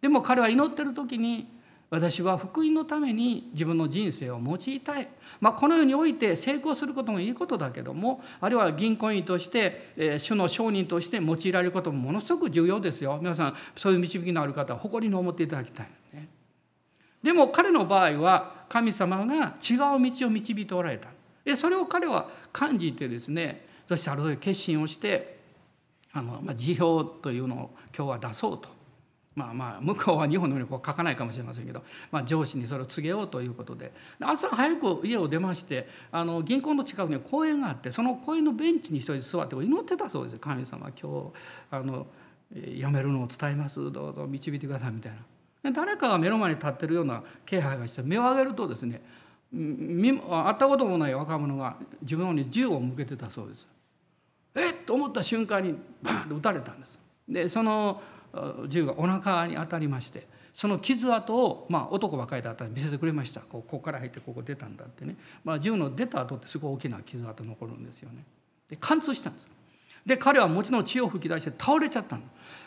でも彼は祈ってる時に私は福音のために自分の人生を用いたい、まあ、このようにおいて成功することもいいことだけどもあるいは銀行員として、えー、主の商人として用いられることもものすごく重要ですよ。皆さんそういう導きのある方は誇りに思っていただきたい、ね、でも彼の場合は神様が違う道を導いておられた。でそれを彼は感じてですねそしてある時決心をしてあの、まあ、辞表というのを今日は出そうと。まあまあ向こうは日本のようにこう書かないかもしれませんけど、まあ、上司にそれを告げようということで朝早く家を出ましてあの銀行の近くに公園があってその公園のベンチに一人座って祈ってたそうです神様今日あの辞めるのを伝えますどうぞ導いてくださいみたいな誰かが目の前に立ってるような気配がして目を上げるとですね会ったこともない若者が自分に銃を向けてたそうです。えっと思った瞬間にバーンと撃たれたんです。でその銃がお腹に当たりましてその傷跡を、まあ、男ばかりだったら見せてくれましたここから入ってここ出たんだってね、まあ、銃の出た後ってすごい大きな傷跡残るんですよね。で貫通したんですで彼はもちろん血を吹き出して倒れちゃったの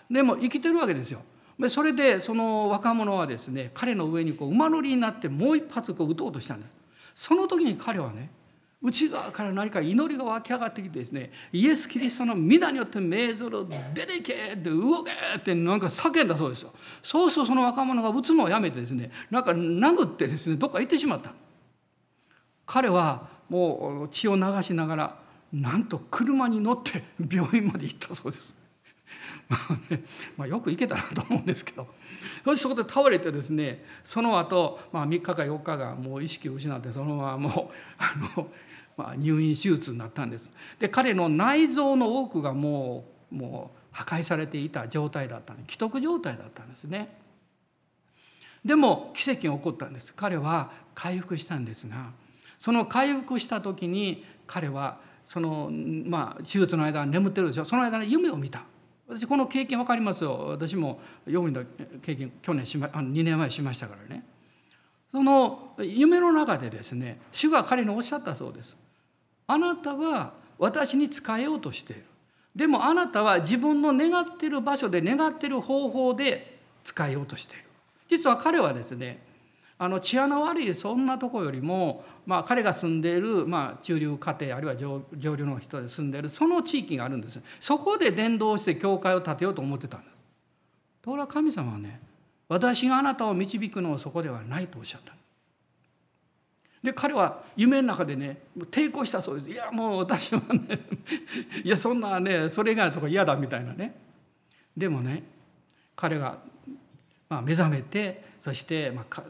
でも生きてるわけですよ。でそれでその若者はですね彼の上にこう馬乗りになってもう一発こう撃とうとしたんです。その時に彼はね内側から何か祈りが湧き上がってきてですねイエス・キリストの皆によって命ずる出てけって動けってなんか叫んだそうですよ。そうするとその若者が打つのをやめてですねなんか殴ってですねどっか行ってしまった。彼はもう血を流しながらなんと車に乗って病院まで行ったそうです。まあねまあ、よく行けたなと思うんですけど。そしてそこで倒れてですねその後、まあ3日か4日がもう意識を失ってそのままもうあのまあ、入院手術になったんです。で彼の内臓の多くがもうもう破壊されていた状態だった既得状態だったんですね。でも奇跡が起こったんです。彼は回復したんですがその回復した時に彼はそのまあ手術の間眠ってるでしょ。その間に夢を見た。私この経験分かりますよ。私もよく見た経験去年しまあの2年前しましたからね。その夢の中でですね主が彼におっしゃったそうです。あなたは私に仕えようとしている。でもあなたは自分の願ってる場所で願ってる方法で使えようとしている。実は彼はですねあの治安の悪いそんなとこよりも、まあ、彼が住んでいる、まあ、中流家庭あるいは上上流の人で住んでいるその地域があるんです。そこで伝道して教会を建てようと思ってたんですところが神様はね私があなたを導くのはそこではないとおっしゃった。で彼は夢の中でね抵抗したそうです。いやもう私はね いやそんなねそれ以外のとこ嫌だみたいなね。でもね彼が、まあ、目覚めてそして、まあ、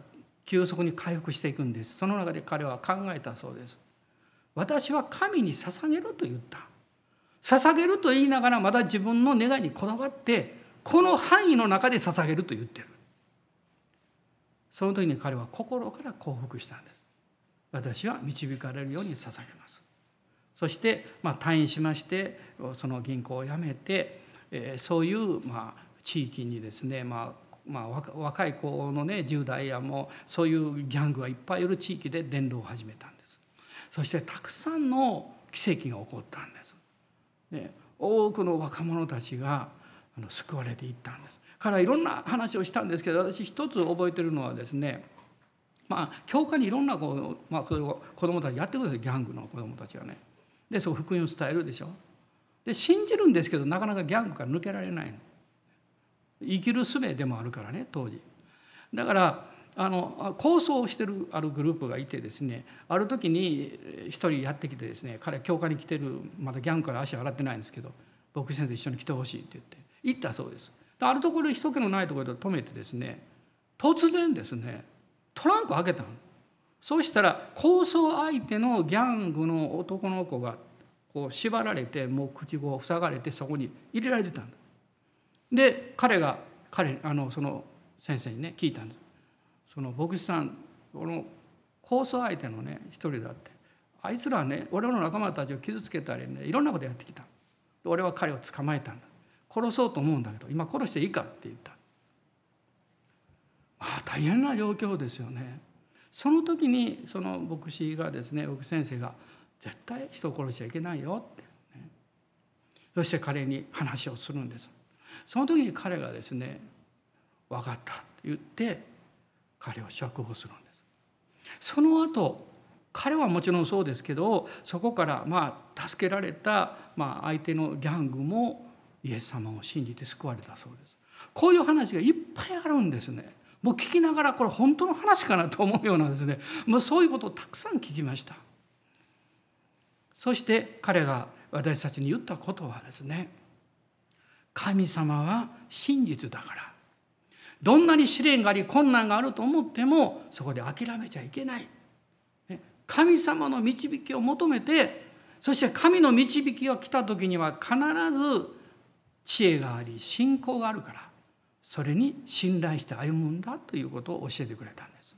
急速に回復していくんです。その中で彼は考えたそうです。私は神に捧げると言った。捧げると言いながらまだ自分の願いにこだわってこの範囲の中で捧げると言ってる。その時に彼は心から降伏したんです。私は導かれるように捧げます。そして、まあ、退院しましてその銀行を辞めて、えー、そういう、まあ、地域にですね、まあまあ、若い子のね10代やもうそういうギャングがいっぱいいる地域で伝道を始めたんです。そしてたくさんの奇跡が起こったんです、ね、多くの若者たちがあの救われていったんです。からいろんな話をしたんですけど私一つ覚えてるのはですねまあ教会にいろんなこう、まあ、子供たちやってくるんですギャングの子供たちがね。でそう福音を伝えるでしょ。で信じるんですけどなかなかギャングから抜けられない。生きる術でもあるからね当時。だからあの構想をしてるあるグループがいてですねある時に一人やってきてですね彼は教会に来てるまだギャングから足洗ってないんですけど僕先生一緒に来てほしいって言って行ったそうです。あるところで人気のないところで止めてですね突然ですねトランク開けたのそうしたら抗争相手のギャングの男の子がこう縛られてもう口を塞がれてそこに入れられてたんだ。で彼が彼あのその先生にね聞いたんです。その牧師さんこの抗争相手のね一人だってあいつらはね俺の仲間たちを傷つけたりねいろんなことやってきた俺は彼を捕まえたんだ殺そうと思うんだけど今殺していいかって言ったあ大変な状況ですよね。その時にその牧師がですね牧先生が「絶対人を殺しちゃいけないよ」って、ね、そして彼に話をするんです。その時に彼がですね「分かった」って言って彼を釈放するんです。その後彼はもちろんそうですけどそこからまあ助けられたまあ相手のギャングもイエス様を信じて救われたそうです。こういう話がいっぱいあるんですね。もう聞きながらこれ本当の話かなと思うようなですね。もうそういうことをたくさん聞きました。そして彼が私たちに言ったことはですね神様は真実だから。どんなに試練があり困難があると思ってもそこで諦めちゃいけない。神様の導きを求めてそして神の導きが来た時には必ず知恵があり信仰があるから。それに信頼して歩むんだということを教えてくれたんです。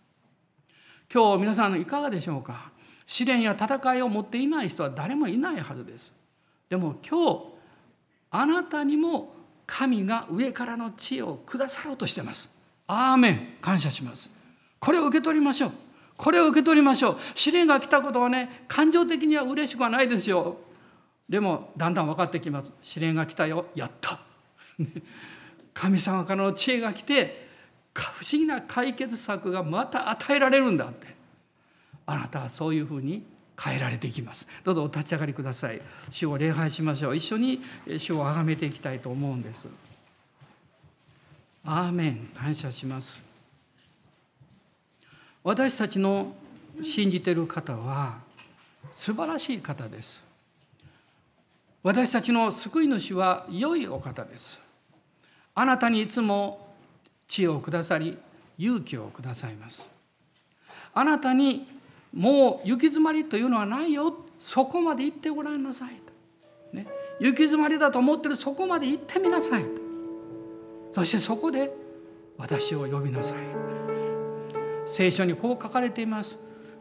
今日皆さんいかがでしょうか？試練や戦いを持っていない人は誰もいないはずです。でも今日あなたにも神が上からの知恵をくださろうとしてます。アーメン。感謝します。これを受け取りましょう。これを受け取りましょう。試練が来たことはね感情的には嬉しくはないですよ。でもだんだん分かってきます。試練が来たよ。やった。神様からの知恵が来て不思議な解決策がまた与えられるんだって。あなたはそういうふうに変えられていきます。どうぞお立ち上がりください。主を礼拝しましょう。一緒に主を崇めていきたいと思うんです。アーメン。感謝します。私たちの信じている方は素晴らしい方です。私たちの救い主は良いお方です。あなたにいつも知恵をくださり勇気をくださいます。あなたにもう行き詰まりというのはないよ。そこまで行ってごらんなさいと、ね、行き詰まりだと思ってる。そこまで行ってみなさいと。そしてそこで私を呼びなさい。聖書にこう書かれています。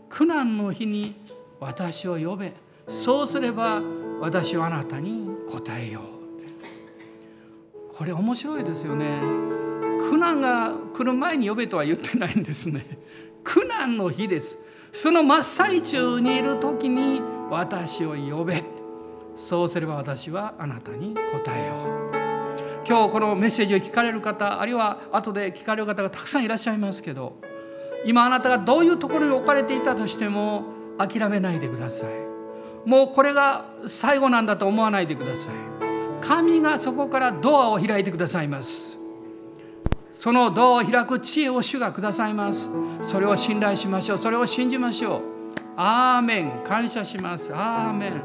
苦難の日に私を呼べ。そうすれば私はあなたに答えよう。これ面白いですよね。苦難が来る前に呼べとは言ってないんですね。苦難の日です。その真っ最中にいる時に私を呼べ。そうすれば私はあなたに答えよう。今日このメッセージを聞かれる方あるいは後で聞かれる方がたくさんいらっしゃいますけど今あなたがどういうところに置かれていたとしても諦めないでください。もうこれが最後なんだと思わないでください。神がそこからドアを開いてくださいます。そのドアを開く知恵を主がくださいます。それを信頼しましょう。それを信じましょう。アーメン。感謝します。アーメン。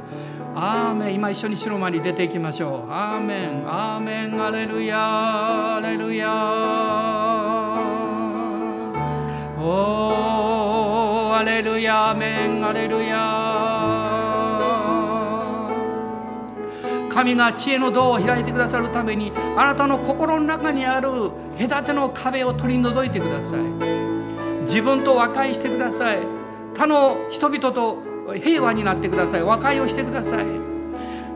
アーメン。今一緒に白間に出ていきましょう。アーメン。アーメン。アレルヤアレルヤおアレルヤアメン。アレルヤ神が知恵の道を開いてくださるためにあなたの心の中にある隔ての壁を取り除いてください。自分と和解してください。他の人々と平和になってください。和解をしてください。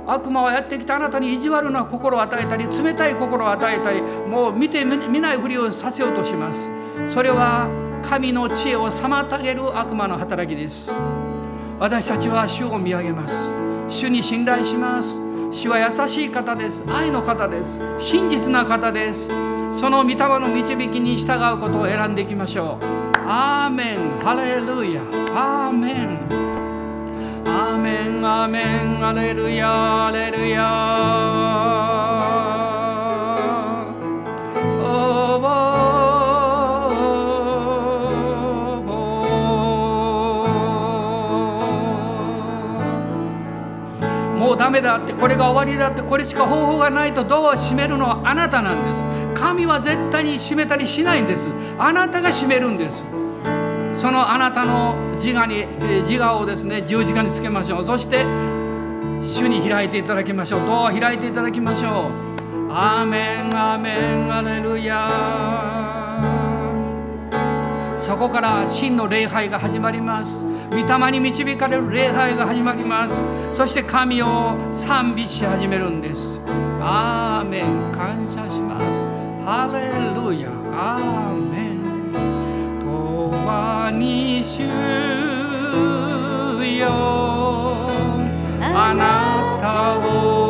悪魔はやってきたあなたに意地悪な心を与えたり冷たい心を与えたりもう見て見ないふりをさせようとします。それは神の知恵を妨げる悪魔の働きです。私たちは主を見上げます。主に信頼します。主は優しい方です。愛の方です。真実な方です。その御霊の導きに従うことを選んでいきましょう。アーメン。ハレルヤ。アーメン。アーメン。アーメン。アレルヤ。アレルヤ。ダメだってこれが終わりだってこれしか方法がないとドアを閉めるのはあなたなんです。神は絶対に閉めたりしないんです。あなたが閉めるんです。そのあなたの自我に自我をですね十字架につけましょう。そして主に開いていただきましょう。ドアを開いていただきましょう。アーメンアーメンアレルヤそこから真の礼拝が始まります。御霊に導かれる礼拝が始まります。そして神を賛美し始めるんです。アーメン。感謝します。ハレルヤ。アーメン。永に主よ。あなたを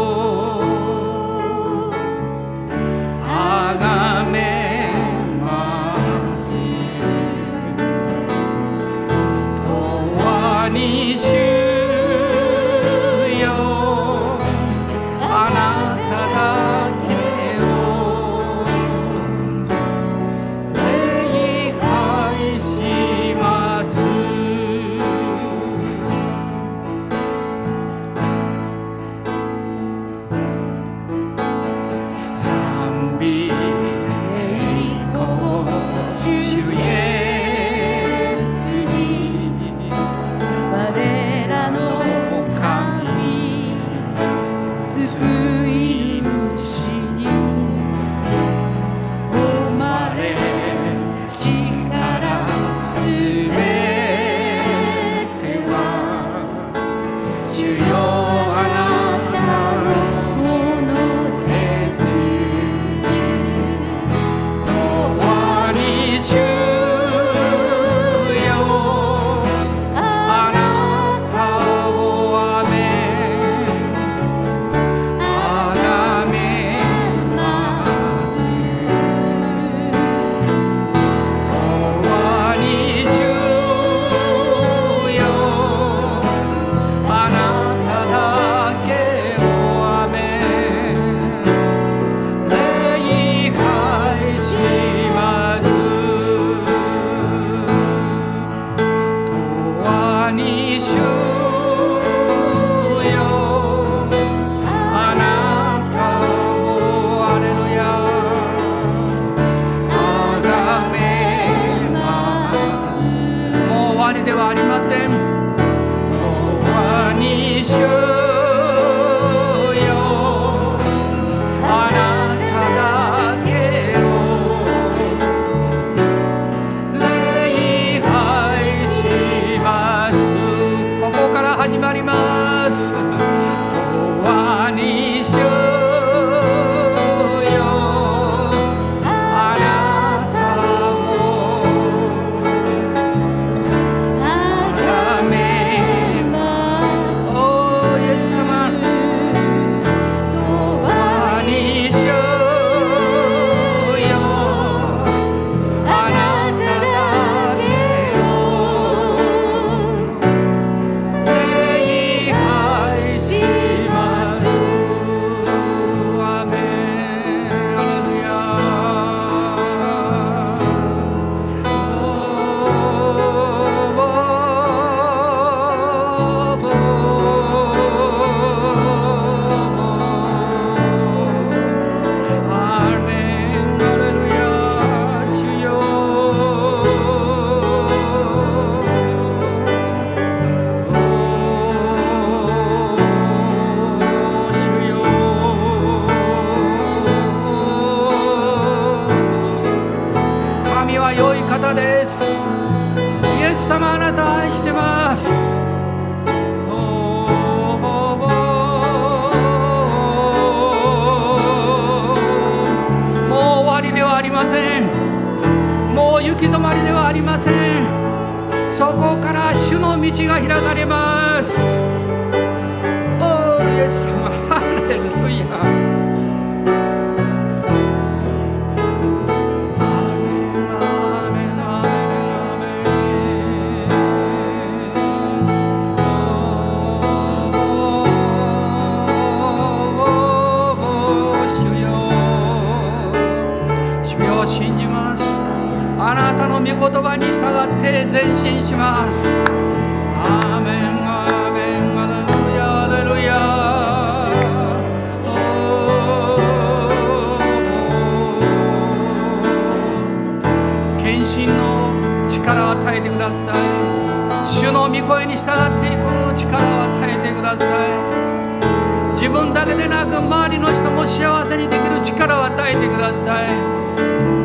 自分だけでなく周りの人も幸せにできる力を与えてください。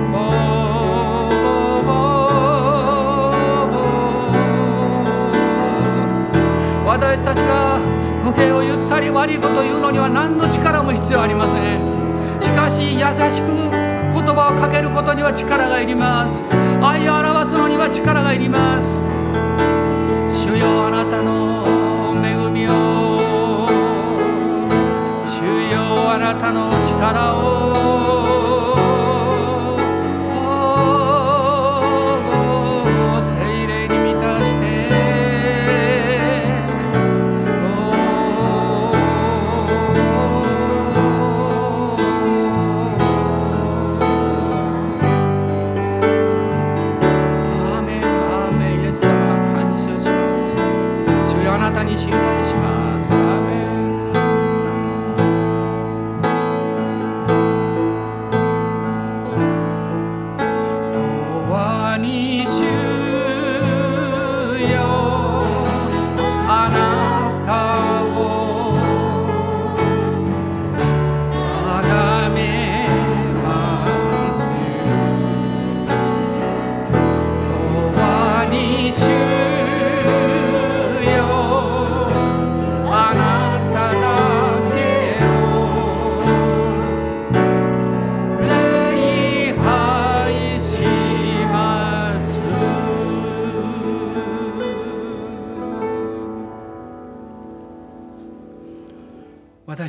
たちが不平を言ったり悪いことを言うのには何の力も必要ありません。しかし優しく言葉をかけることには力がいります。愛を表すのには力がいります。主よあなたの恵みを主よあなたの力を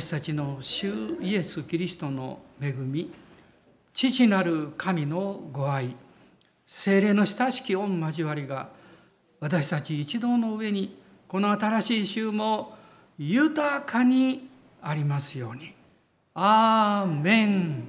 私たちの主イエス・キリストの恵み父なる神のご愛精霊の親しき御交わりが私たち一同の上にこの新しい週も豊かにありますように。アーメン